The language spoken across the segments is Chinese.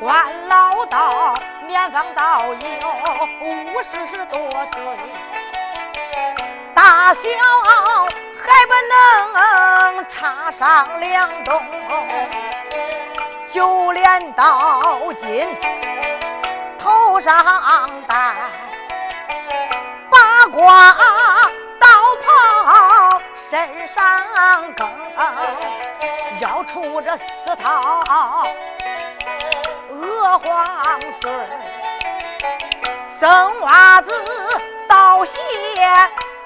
关老道年方到有五十多岁，大小还不能插上两洞，就连刀金头上戴，八卦身上更。要出这四套鹅黄穗生袜子倒鞋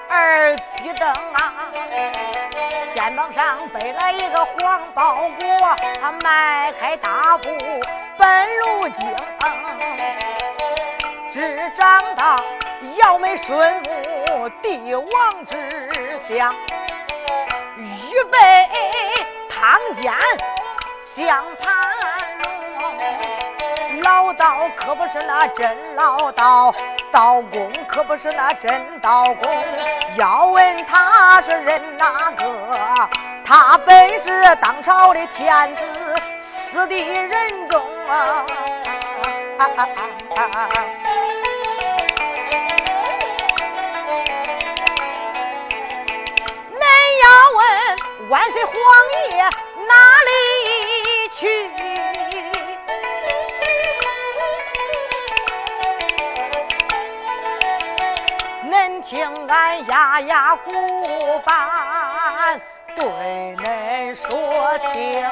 二举蹬啊，肩膀上背了一个黄包裹，他迈开大步奔路径，只长到姚眉顺目帝王之相，预备。堂间相盘龙，老道可不是那真老道，道公可不是那真道公。要问他是人哪个？他本是当朝的天子，死的人中啊！恁万岁皇爷。哪里去？恁听俺压压鼓板，对恁说清。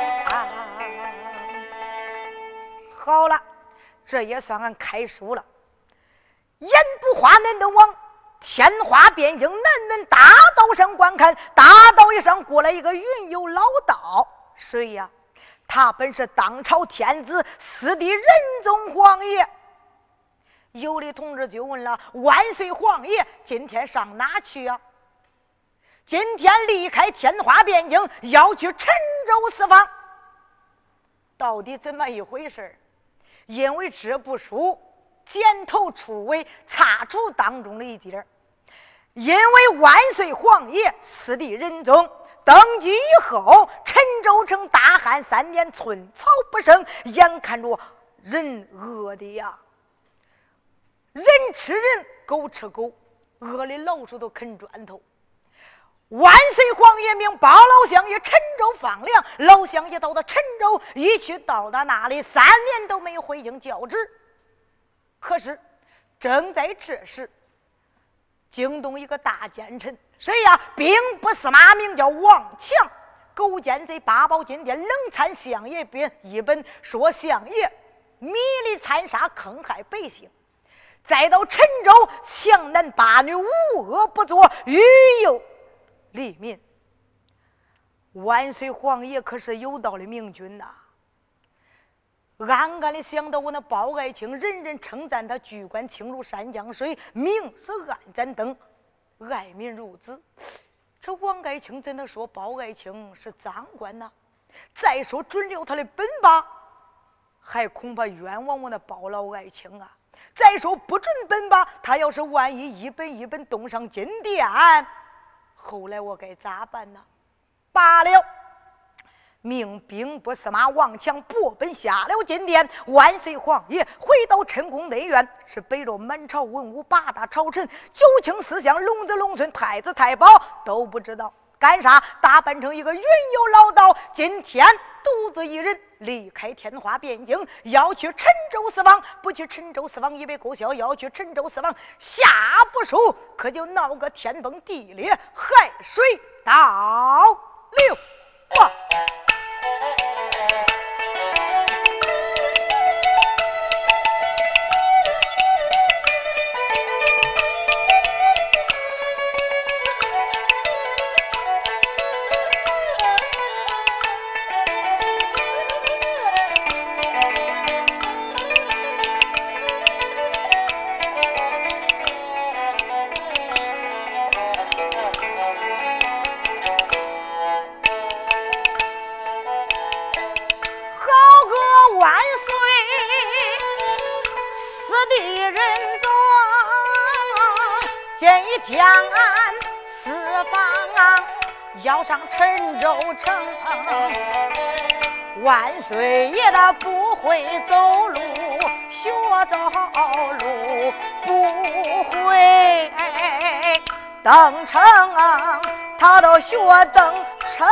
好了，这也算俺开书了。言不花，恁都往天花边境南门大道上观看。大道一上过来一个云游老道。谁呀？他本是当朝天子，四弟仁宗皇爷。有的同志就问了：“万岁皇爷今天上哪去呀？”今天离开天花边境，要去陈州四方。到底怎么一回事因为这部书剪头出尾，擦除当中的一点因为万岁皇爷四弟仁宗。登基以后，陈州城大旱三年，寸草不生，眼看着人饿的呀，人吃人，狗吃狗，饿的老鼠都啃砖头。万岁皇爷命包老乡爷陈州放粮，老乡爷到了陈州，一去到达那里，三年都没有回京交旨。可是正在这时，惊动一个大奸臣。谁呀？兵部司马名叫王强，狗奸贼八宝金殿冷参相爷兵一本，说相爷迷离残杀，坑害百姓。再到陈州，强男霸女，无恶不作，欲诱黎民。万岁皇爷可是有道的明君呐！暗暗的想到我那包爱卿，人人称赞他居官清如山江水，明似暗盏灯。爱民如子，这王爱卿怎能说包爱卿是赃官呢？再说准留他的本吧，还恐怕冤枉我那包老爱卿啊！再说不准本吧，他要是万一一本一本动上金殿，后来我该咋办呢？罢了。命兵部司马王强拨本下了金殿，万岁皇爷回到陈宫内院，是背着满朝文武八大朝臣、九卿四相、龙子龙孙、太子太保都不知道。干啥，打扮成一个云游老道，今天独自一人离开天花汴京，要去陈州四方，不去陈州四方以为够笑，要去陈州四方下不输，可就闹个天崩地裂，海水倒流。先一江安四方要上陈州城，万岁爷他不会走路，学走路不会登城，他都学登城。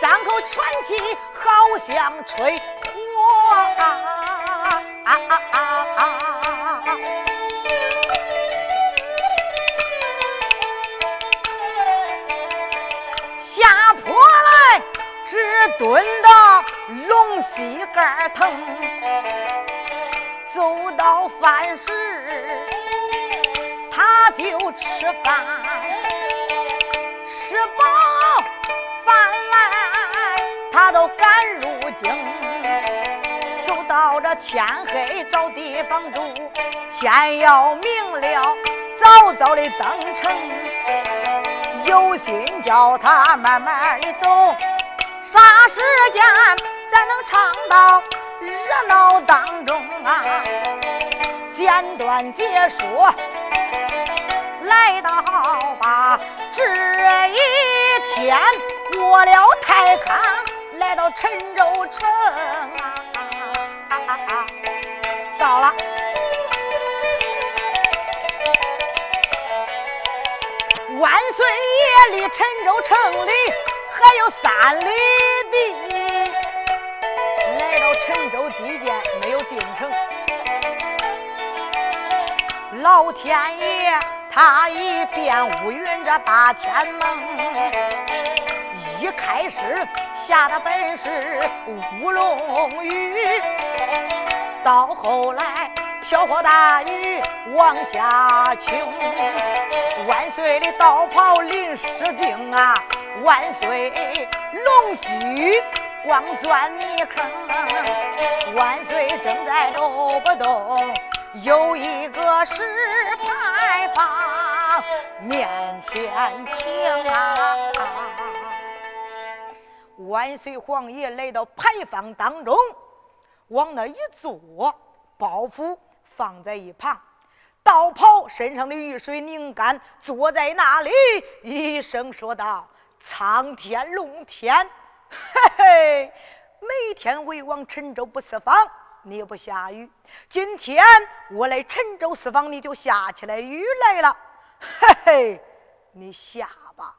张口喘气，好像吹火啊！下坡来只蹲到龙膝盖疼，走到饭时他就吃饭，吃饱。他都赶入京，走到这天黑找地方住，天要明了，早早的登城。有心叫他慢慢的走，啥时间咱能唱到热闹当中啊？简短解说，来到吧这一天。过了太康，来到陈州城啊！到了，万岁爷离陈州城里还有三里地，来到陈州地界没有进城，老天爷他一遍乌云这八天梦。一开始下的本是乌龙雨，到后来瓢泼大雨往下倾。万岁的道袍淋湿净啊，万岁龙须光钻泥坑。万岁正在动不动，有一个石牌坊面前停啊。万岁皇爷来到牌坊当中，往那一坐，包袱放在一旁，道袍身上的雨水拧干，坐在那里，一声说道：“苍天龙天，嘿嘿，每天为王陈州不四方，你也不下雨。今天我来陈州四方，你就下起来雨来了，嘿嘿，你下吧，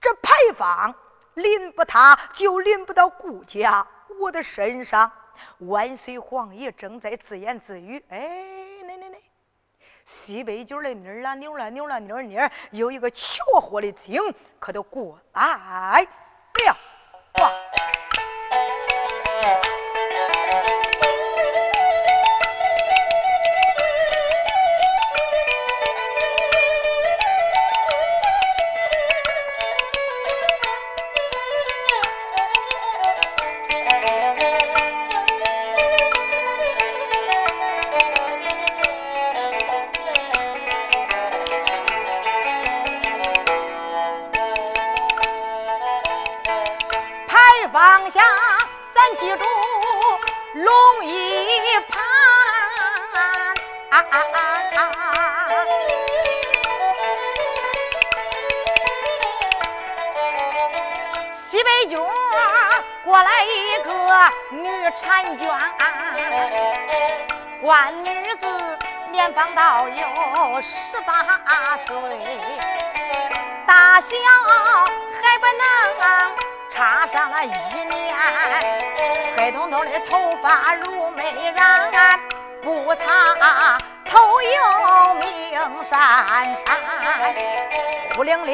这牌坊。”淋不他，就淋不到顾家。我的身上。万岁皇爷正在自言自语：“哎，那那那，西北角的妮儿啊，扭了扭了扭妮儿，有一个瞧火的精，可都过来。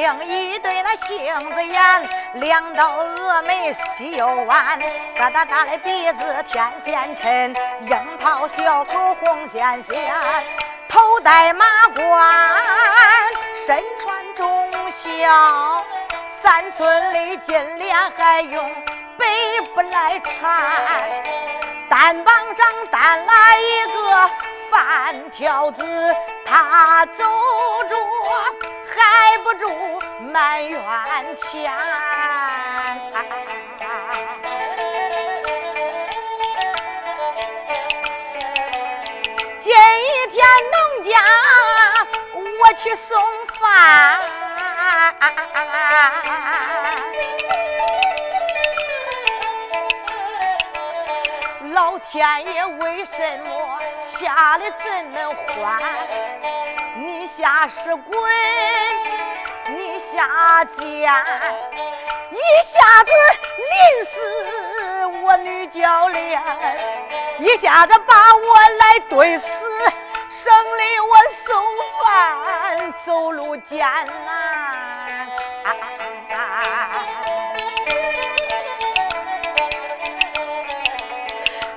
另一对那杏子眼，两道峨眉细又弯，大大大的鼻子天线抻，樱桃小口红鲜鲜。头戴马冠，身穿中孝，三寸的金莲还用北布来缠，单膀上担来一个饭条子，他走着盖不住埋怨天。今天农家我去送饭，老天爷为什么下的这么欢？你下是滚，你下贱，一下子淋死我女教练，一下子把我来怼死，省得我送饭走路艰难，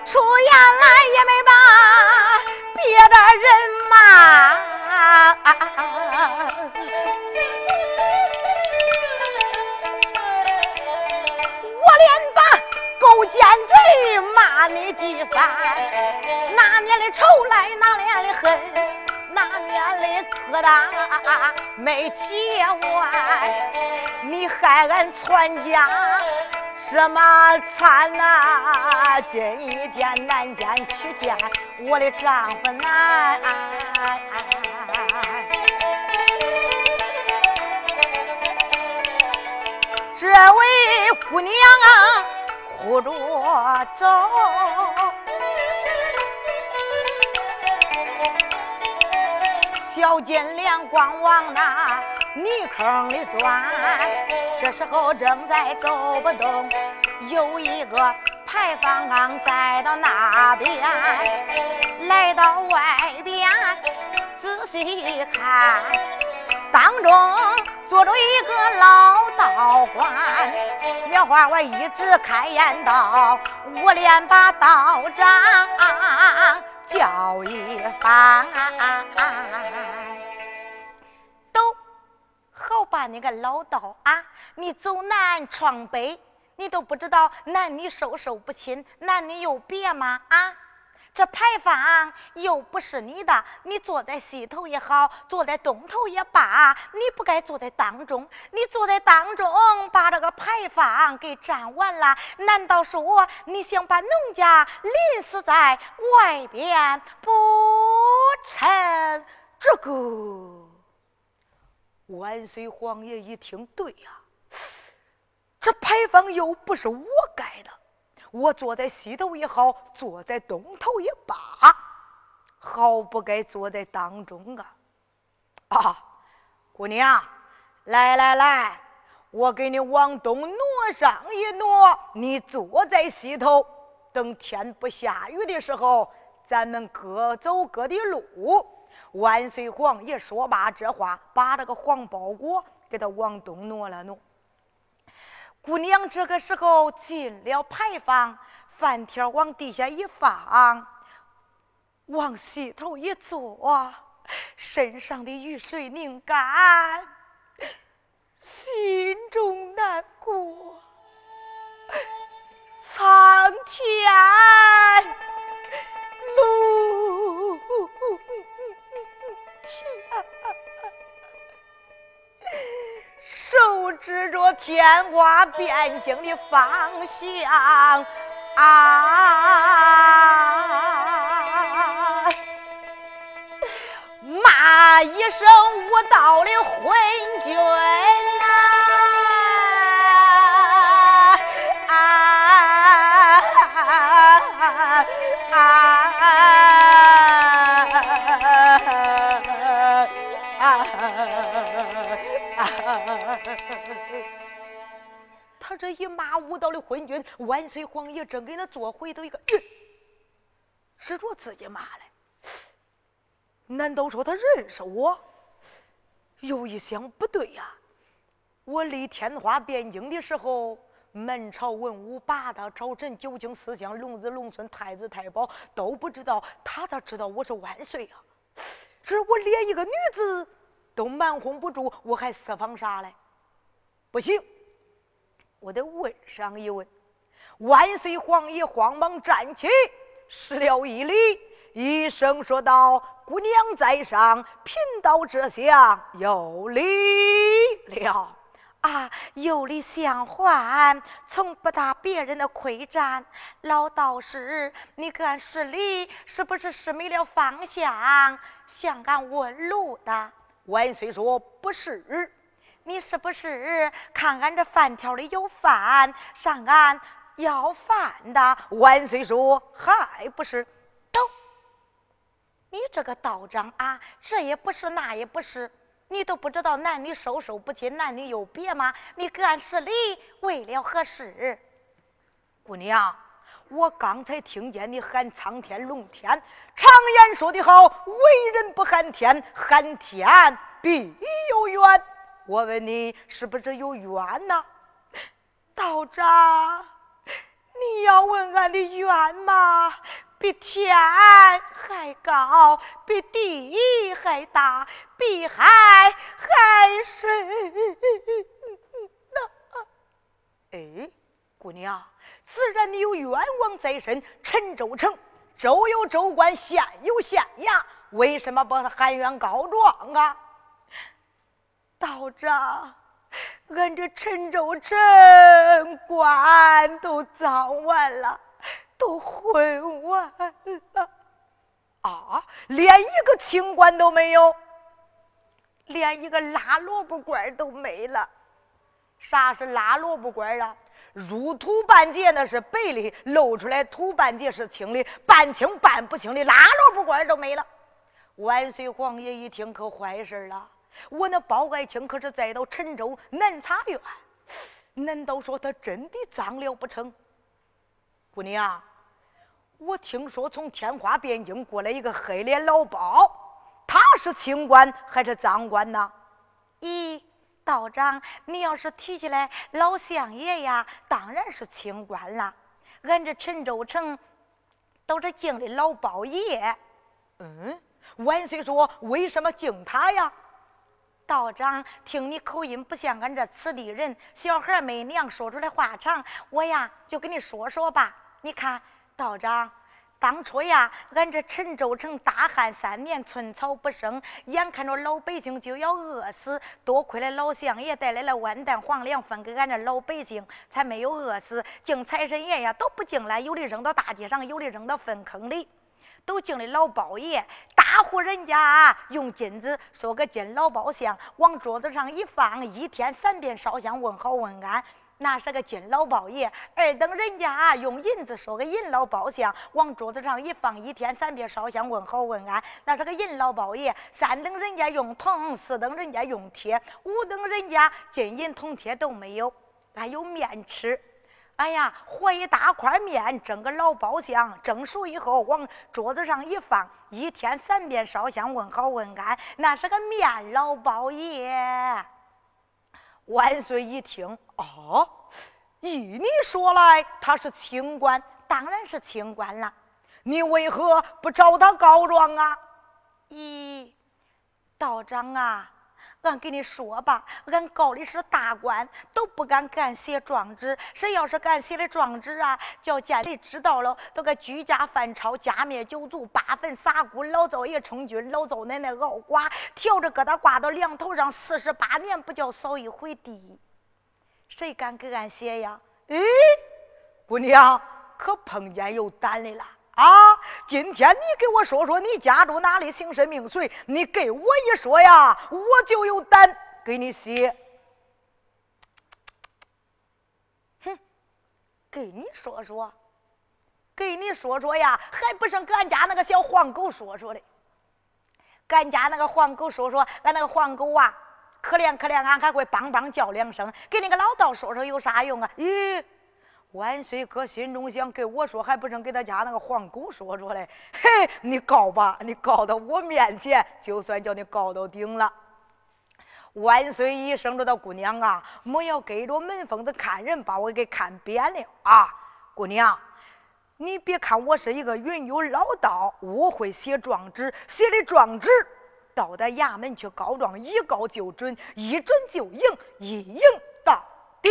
出言来我连把狗奸贼骂你几番，那年的仇来，那年的恨，那年的疙瘩没结完，你害俺全家什么惨呐？今天难见去见我的丈夫难。这位姑娘啊，哭着走，小金莲光往那泥坑里钻。这时候正在走不动，有一个牌坊刚在到那边，来到外边仔细看，当中。坐着一个老道观，苗花我一直开言道，我连把道长叫一番。都好把那个老道啊，你走南闯北，你都不知道男女授受不亲，男女有别吗？啊？这牌坊又不是你的，你坐在西头也好，坐在东头也罢，你不该坐在当中。你坐在当中，把这个牌坊给占完了，难道说你想把农家淋死在外边不成？这个万岁皇爷一听，对呀，这牌坊又不是我盖的。我坐在西头也好，坐在东头也罢，好不该坐在当中啊！啊，姑娘，来来来，我给你往东挪上一挪，你坐在西头，等天不下雨的时候，咱们各走各的路。万岁皇爷说罢这话，把这个黄包裹给他往东挪了挪。姑娘这个时候进了牌坊，饭条往地下一放，往西头一坐，身上的雨水拧干，心中难过。苍天，路天。手指着天花边境的方向啊，骂一声无道的昏君 他这一骂无道的昏君，万岁皇爷正给他做回头一个，是着自己骂嘞？难道说他认识我？又一想，不对呀！我离天花汴京的时候，门朝文武、八大朝臣、九卿四相、龙子龙孙、太子太保都不知道，他咋知道我是万岁啊？这我连一个女子。都瞒哄不住，我还私访啥嘞？不行，我得问上一问。万岁皇爷慌忙站起，施了一礼，一声说道：“姑娘在上，贫道这厢有礼了。”啊，有礼相还，从不打别人的亏占。老道士，你看施礼，是不是失没了方向，想俺问路的？万岁说不是，你是不是看俺这饭条里有饭，上俺要饭的？万岁说还不是。都，你这个道长啊，这也不是，那也不是。你都不知道男女授受不亲，男女有别吗？你给俺施礼为了何事？姑娘，我刚才听见你喊苍天龙天，常言说得好，为人不喊天，喊天必有冤。我问你，是不是有冤呐？道长，你要问俺的冤吗？比天还高，比地还大，比海还深。哎，姑娘，自然你有冤枉在身。陈州城，州有州官，县有县衙，为什么不喊冤告状啊？道长，俺这陈州城官都造完了。都混完了啊！连一个清官都没有，连一个拉萝卜官都没了。啥是拉萝卜官啊？入土半截那是白的，露出来土半截是青的，半青半不青的拉萝卜官都没了。万岁皇爷一听可坏事了，我那包爱卿可是在到陈州南茶院，难道说他真的脏了不成？姑娘，我听说从天花边境过来一个黑脸老包，他是清官还是赃官呢？咦，道长，你要是提起来老相爷呀，当然是清官了。俺这陈州城都是敬的老包爷。嗯，万岁说为什么敬他呀？道长，听你口音不像俺这此地人，小孩没娘，说出来话长，我呀就跟你说说吧。你看，道长，当初呀，俺这陈州城大旱三年，寸草不生，眼看着老百姓就要饿死，多亏了老相爷带来了万担黄粮，分给俺这老百姓，才没有饿死。敬财神爷呀，都不敬了，有的扔到大街上，有的扔到粪坑里，都敬的老包爷。大户人家用金子说个金老包像，往桌子上一放，一天三遍烧香问好问安。那是个金老包爷，二等人家，用银子说个银老包相，往桌子上一放，一天三遍烧香问好问安。那是个银老包爷，三等人家用铜，四等人家用铁，五等人家金银铜铁都没有，还有面吃。哎呀，和一大块面，蒸个老包香，蒸熟以后往桌子上一放，一天三遍烧香问好问安。那是个面老包爷。万岁一听，哦，依你说来，他是清官，当然是清官了。你为何不找他告状啊？咦，道长啊！俺跟你说吧，俺告的是大官，都不敢敢写状纸。谁要是敢写的状纸啊，叫监里知道了，都个举家犯抄，家灭九族，八坟撒骨，老灶爷充军，老灶奶奶熬寡，挑着疙瘩挂到梁头上，四十八年不叫扫一回地。谁敢给俺写呀？哎，姑娘可碰见有胆的了。啊！今天你给我说说你家住哪里，姓甚名谁？你给我一说呀，我就有胆给你写。哼，给你说说，给你说说呀，还不是给俺家那个小黄狗说说的。俺家那个黄狗说说，俺那个黄狗啊，可怜可怜，俺还会梆梆叫两声。给那个老道说说有啥用啊？咦？万岁哥心中想：给我说，还不成给他家那个黄狗说说嘞？嘿，你告吧，你告到我面前，就算叫你告到顶了。万岁一声说道：“姑娘啊，莫要给着门缝子看人，把我给看扁了啊！姑娘，你别看我是一个云游老道，我会写状纸，写的状纸到的衙门去告状，一告就准，一准就赢，一赢到底。”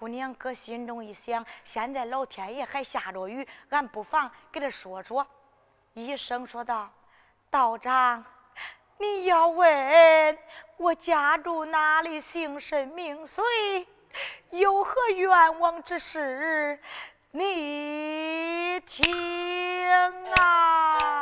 姑娘搁心中一想，现在老天爷还下着雨，俺不妨给他说说。医生说道：“道长，你要问我家住哪里，姓甚名谁，有何冤枉之事，你听啊。”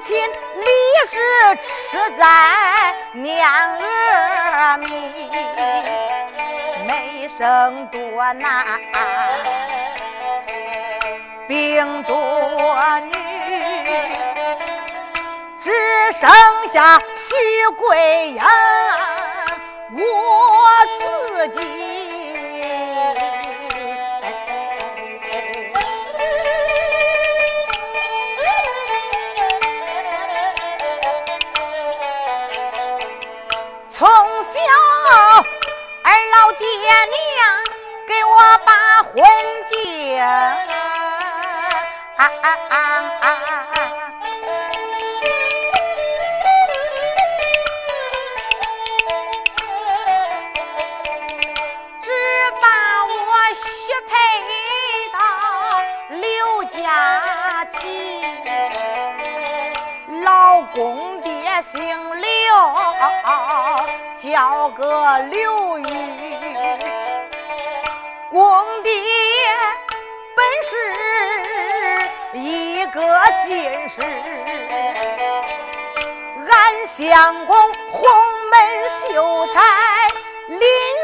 亲，历史吃在念儿，没没生多难，病多女，只剩下徐桂英，我自己。老爹娘给我把婚定。只把我许配到刘家去，老公爹姓刘，叫个刘玉，公爹本是。一个进士，俺相公鸿门秀才，临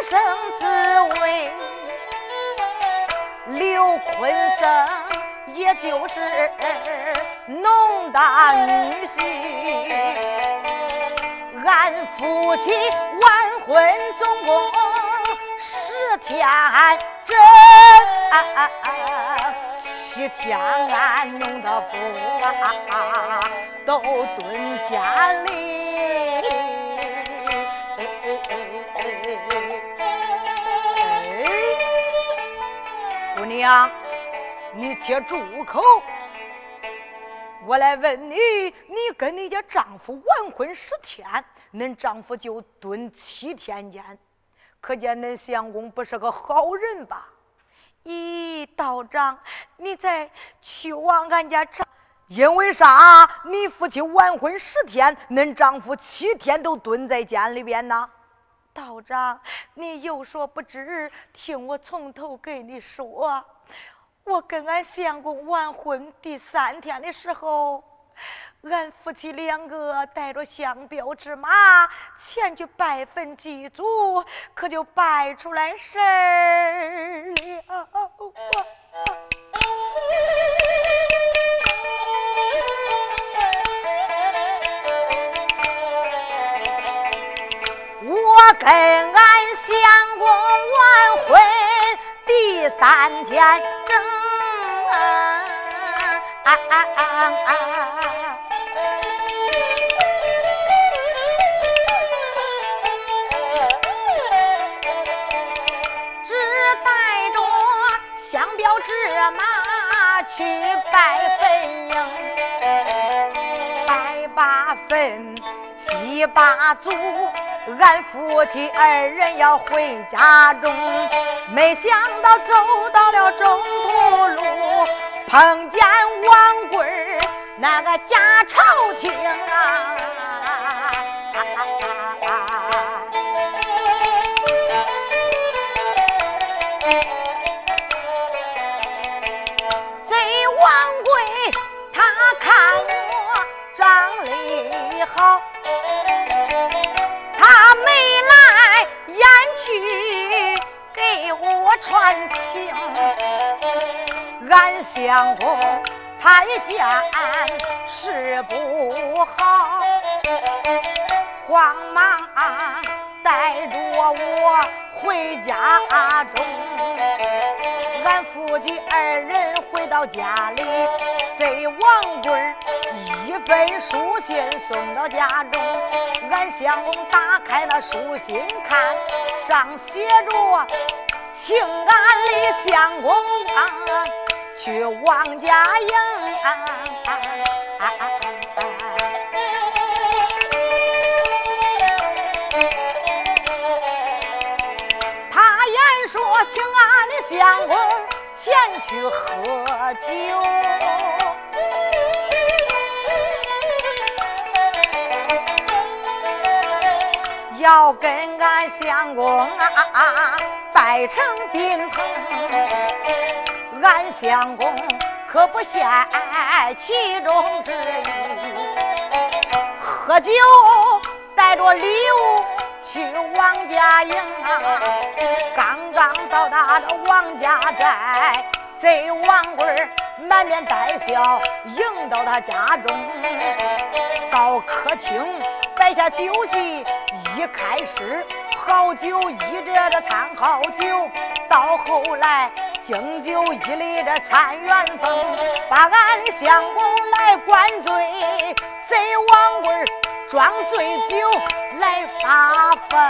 生之位，刘坤生也就是农大女婿，俺夫妻完婚总共十天整。七天俺弄的夫啊，都蹲家里。姑娘，你且住口。我来问你，你跟你家丈夫完婚十天，恁丈夫就蹲七天监，可见恁相公不是个好人吧？咦，道长，你再去往俺家丈，因为啥？你夫妻完婚十天，恁丈夫七天都蹲在监里边呢？道长，你有所不知，听我从头给你说。我跟俺相公完婚第三天的时候。俺夫妻两个带着相标之马前去拜坟祭祖，可就拜出来事儿了。我跟俺相公完婚第三天正。啊啊啊啊啊啊纸马去拜坟营，拜把坟，祭把祖，俺夫妻二人要回家中，没想到走到了中途路。碰见王贵那个假朝廷啊，好，他眉来眼去给我传情。俺相公他一见事不好，慌忙带着我回家中。俺夫妻二人回到家里，贼王贵一份书信送到家中。俺相公打开那书信看，上写着：“请俺的相公啊。”去王家营，他言说请俺的相公前去喝酒，要跟俺相公啊拜成宾朋。俺相公可不嫌其中之一，喝酒带着礼物去王家营啊！刚刚到达了王家寨，贼王贵满面带笑迎到他家中，到客厅摆下酒席，一开始好酒一着的叹好酒，到后来。敬酒一礼，这参元风，把俺相公来灌醉，贼王贵装醉酒来发疯。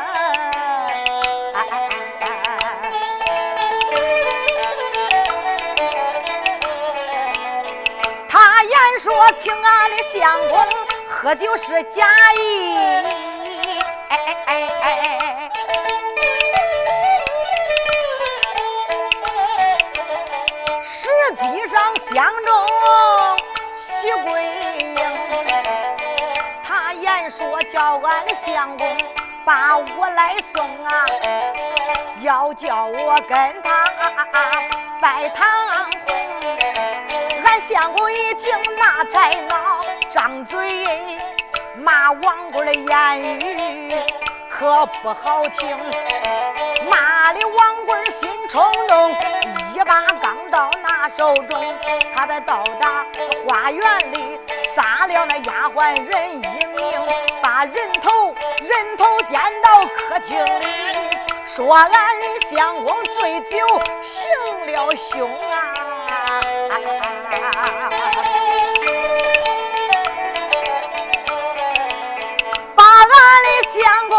他言说请俺的相公喝酒是假意。实际上相中叫俺的相公把我来送啊，要叫我跟他拜堂红。俺相公一听那才恼，张嘴骂王贵的言语可不好听，骂冲动，一把钢刀拿手中。他在到达花园里，杀了那丫鬟人一名，把人头人头颠到客厅里，说俺的相公醉酒行了凶啊！把俺的相公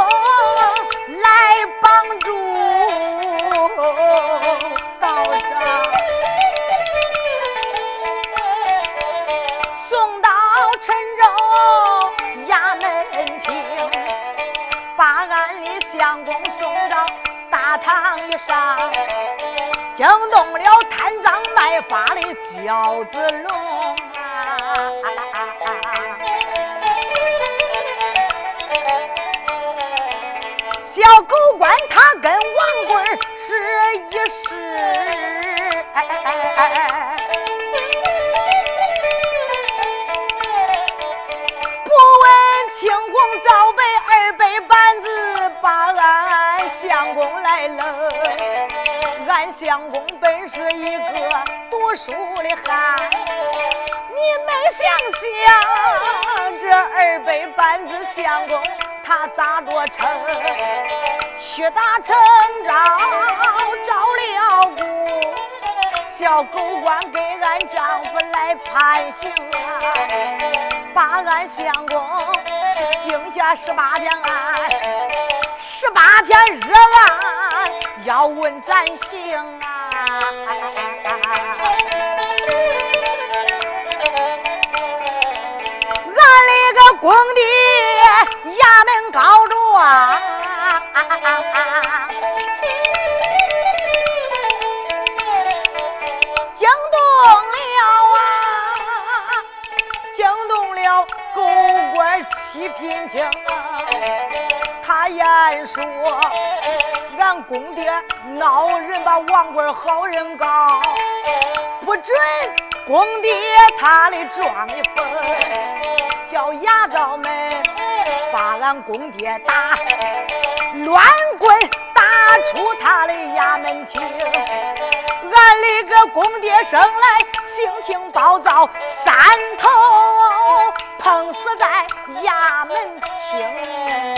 相公送到大堂以上，惊动了贪赃卖法的焦子龙啊！小狗官他跟王贵是一世。相公本是一个读书的汉，你没想想，这二百板子相公他咋着成？屈打成招招了姑，小狗官给俺丈夫来判刑啊！把俺相公定下十八天案，十八天热案要问斩刑啊！俺那个工地衙门告状，惊动了啊，惊动了狗官七品清。言说，俺公爹闹人，把王贵好人告，不准公爹他的状一封。叫衙长们把俺公爹打，乱棍打出他的衙门厅。俺的个公爹生来性情暴躁，三头碰死在衙门厅。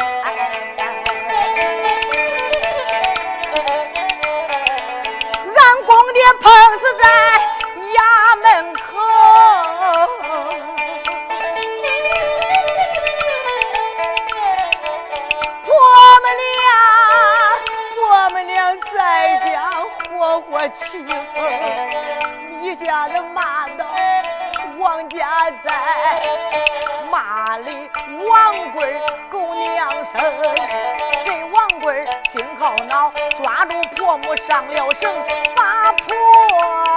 碰死在衙门口。我们俩，我们俩在家活活气，一下子骂到王家寨，骂的王贵狗娘生，这王贵心好恼，抓住婆母上了绳，把婆。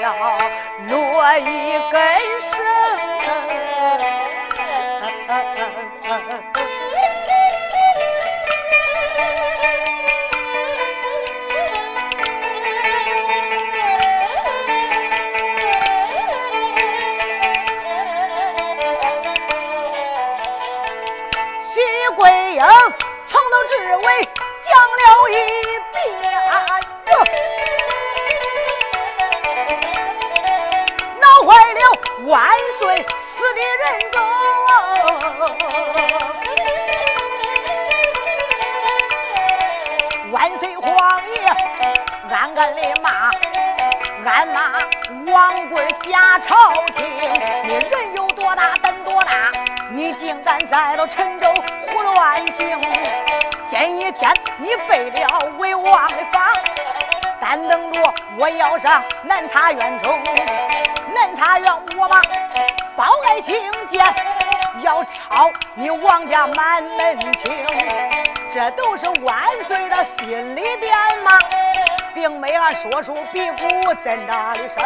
要，落一根绳。压朝廷，你人有多大胆多大，你竟敢在到陈州胡乱行！今一天你废了魏王的法，但等着我要上南茶院中，南茶院我嘛报爱听见要抄你王家满门清。这都是万岁的心里边嘛，并没俺说出比鼓真大的声。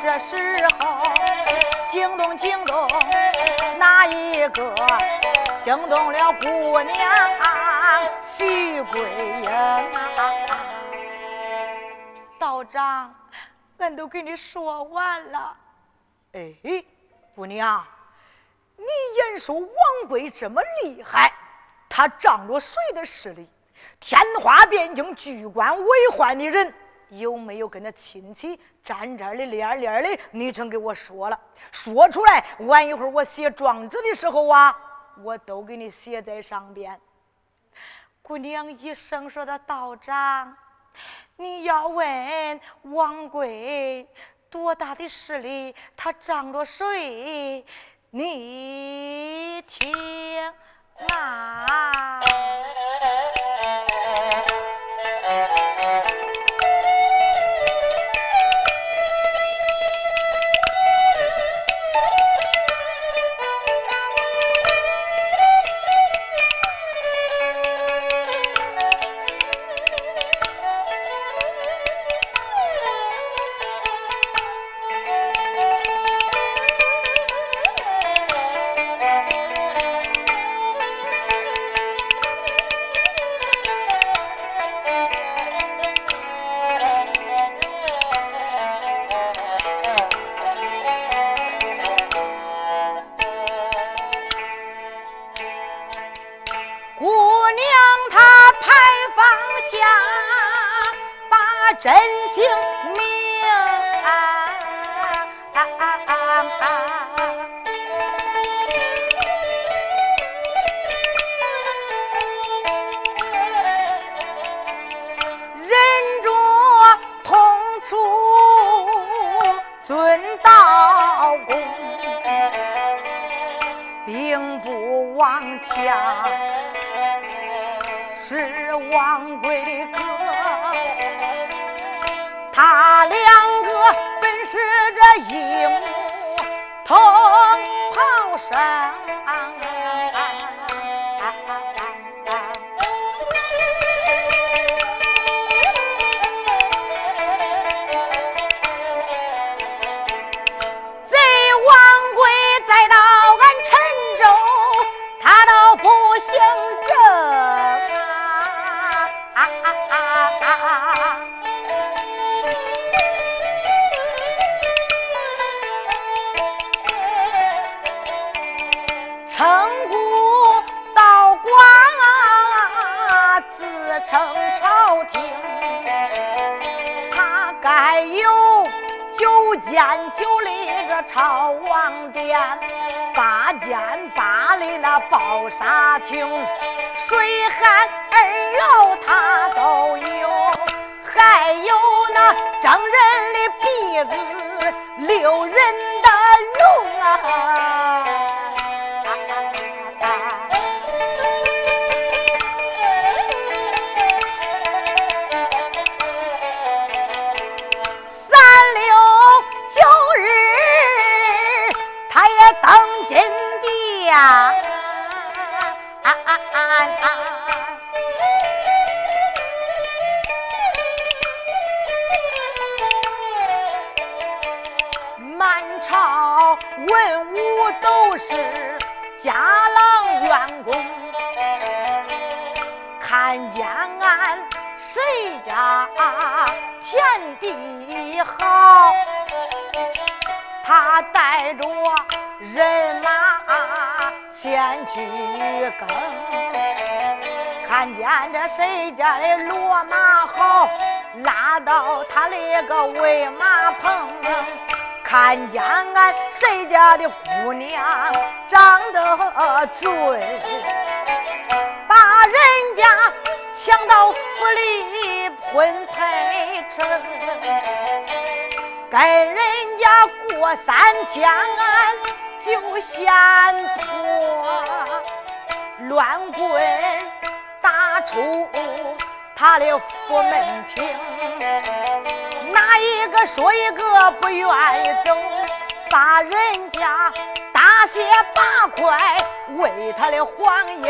这时候惊动惊动哪一个？惊动了姑娘徐桂英！道长，俺都给你说完了。哎，姑娘，你言说王贵这么厉害。他仗着谁的势力？天花边境居官为患的人有没有跟他亲戚沾沾的、连连的？你成给我说了，说出来，晚一会儿我写状纸的时候啊，我都给你写在上边。姑娘一声说的道长，你要问王贵多大的势力，他仗着谁？你听。啊。贵哥。他两个本是这一母同胞生朝王殿，八剑八里那暴杀听，水旱二友他都有，还有那张人的鼻子，六人的龙啊。文武都是家郎员工，看见俺谁家田地好，他带着人马前去耕，看见这谁家的骡马好，拉到他那个喂马棚。看见俺谁家的姑娘长得俊，把人家抢到府里婚配成，跟人家过三天俺就嫌破，乱棍打出他的府门厅。哪一个说一个不愿意走，把人家大卸八块为他的黄银。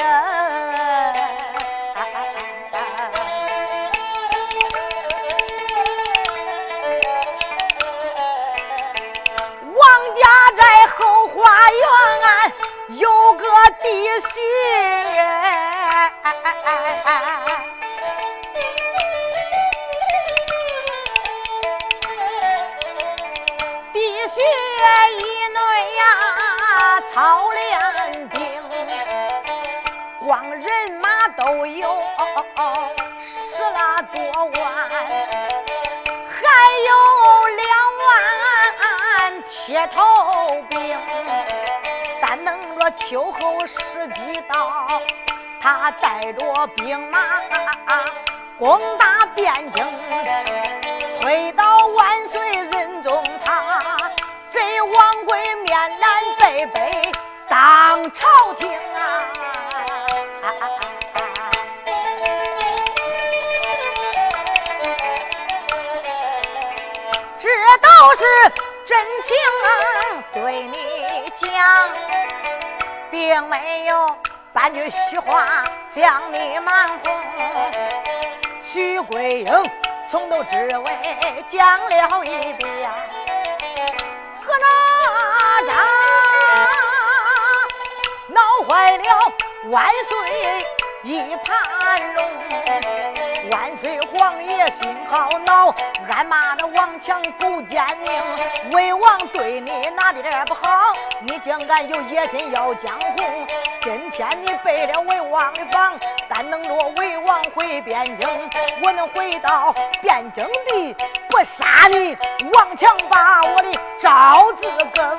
王家寨后花园有个弟媳。血一内呀操练兵，光人马都有十来多万，还有两万铁头兵。但等着秋后时机到，他带着兵马攻打汴京，推倒万岁仁宗他，贼王贵面南背北。当朝廷啊，这都是真情对你讲，并没有半句虚话将你瞒哄。徐桂英从头至尾讲了一遍，哪吒闹。坏了，万岁一盘龙，万岁皇爷心好恼，暗骂那王强狗奸佞，魏王对你哪里点不好？你竟敢有野心要江红？今天你背了魏王的房，但能着魏王回汴京，我能回到汴京地，不杀你，王强把我的招子更。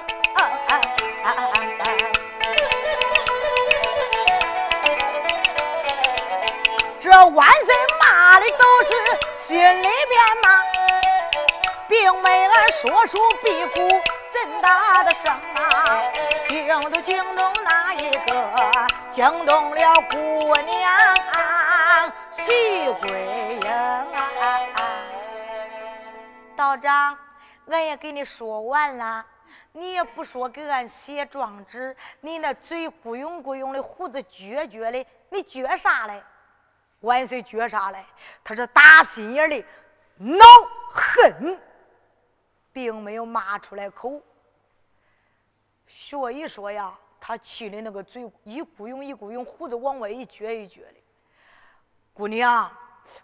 这万岁骂的都是心里边骂，并没俺说出屁股真大的声啊，惊都惊动那一个，惊动了姑娘徐桂英啊！道长，俺也给你说完了，你也不说给俺写状纸，你那嘴咕涌咕涌的，胡子撅撅的，你撅啥嘞？万岁绝杀嘞！他是打心眼里恼恨，并没有骂出来口。所以说呀，他气的那个嘴一咕涌一咕涌，胡子往外一撅一撅的。姑娘，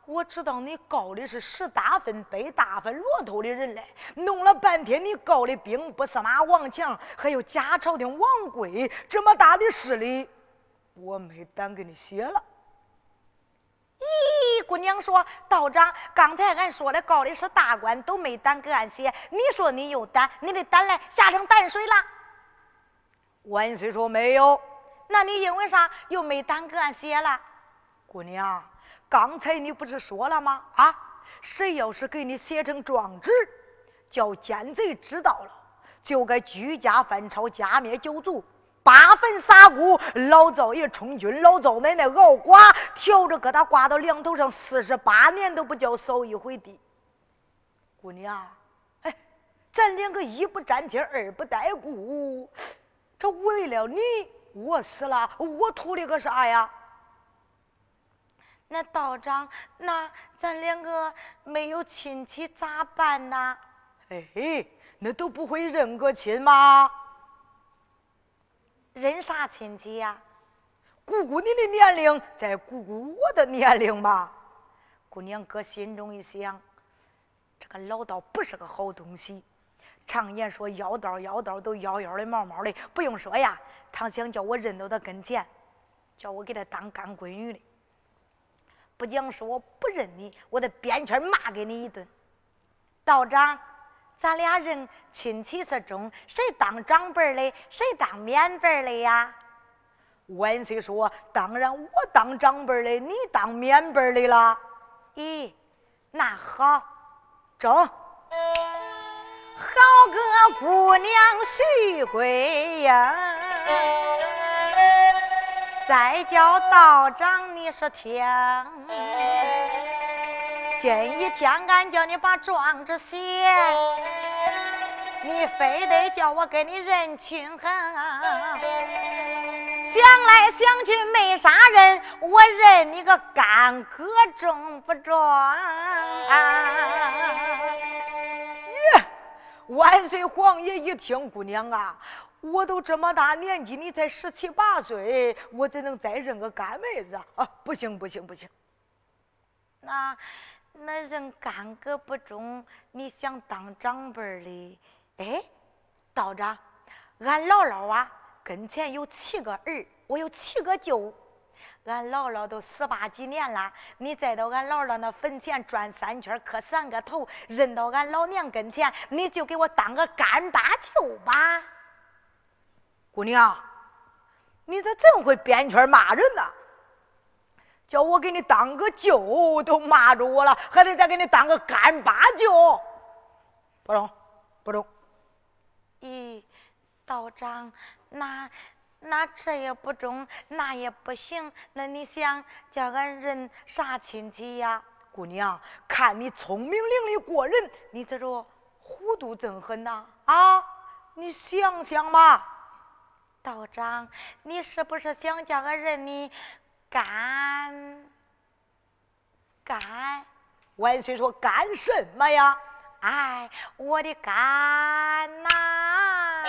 我知道你告的是十大分背大分骆驼的人嘞，弄了半天你告的兵不司马王强，还有假朝廷王贵这么大的势力，我没胆给你写了。咦，姑娘说：“道长，刚才俺说的告的是大官，都没胆给俺写。你说你有胆，你的胆来下成淡水了。”万岁说：“没有。”那你因为啥又没胆给俺写了？姑娘，刚才你不是说了吗？啊，谁要是给你写成状纸，叫奸贼知道了，就该居家翻抄，家灭九族。八坟撒骨，老灶爷充军，老灶奶奶熬寡，挑着疙瘩挂到梁头上，四十八年都不叫扫一回地。姑娘，哎，咱两个一不沾亲，二不带故，这为了你，我死了，我图的个啥呀？那道长，那咱两个没有亲戚咋办呢？哎，那都不会认个亲吗？认啥亲戚呀？估估你的年龄，再估估我的年龄吧。姑娘搁心中一想，这个老道不是个好东西。常言说，妖道妖道都妖妖的毛毛的。不用说呀，他想叫我认到他跟前，叫我给他当干闺女的。不讲是我不认你，我得编圈骂给你一顿。道长，咱俩人亲戚是中，谁当长辈的，谁当免辈的呀？万岁说：“当然我当长辈的，你当免辈的了。”咦，那好，中。好个姑娘徐桂英，再叫道长你是听。今一天俺叫你把状子写，你非得叫我给你认亲恨。想来想去没啥人，我认你个干哥中不中？耶！万岁皇爷一听，姑娘啊，我都这么大年纪，你才十七八岁，我怎能再认个干妹子啊？不行不行不行！那。那人干戈不中，你想当长辈的？哎，道长，俺姥姥啊，跟前有七个儿，我有七个舅。俺姥姥都十八几年了，你再到俺姥姥那坟前转三圈，磕三个头，认到俺老娘跟前，你就给我当个干爸舅吧。姑娘，你咋真会编圈骂人呢？叫我给你当个舅都骂着我了，还得再给你当个干八舅，不中，不中。咦，道长，那那这也不中，那也不行。那你想叫俺认啥亲戚呀？姑娘，看你聪明伶俐过人，你这着糊涂真狠呐！啊，你想想嘛。道长，你是不是想叫俺认你？干干，万岁说干什么呀？哎，我的干呐！再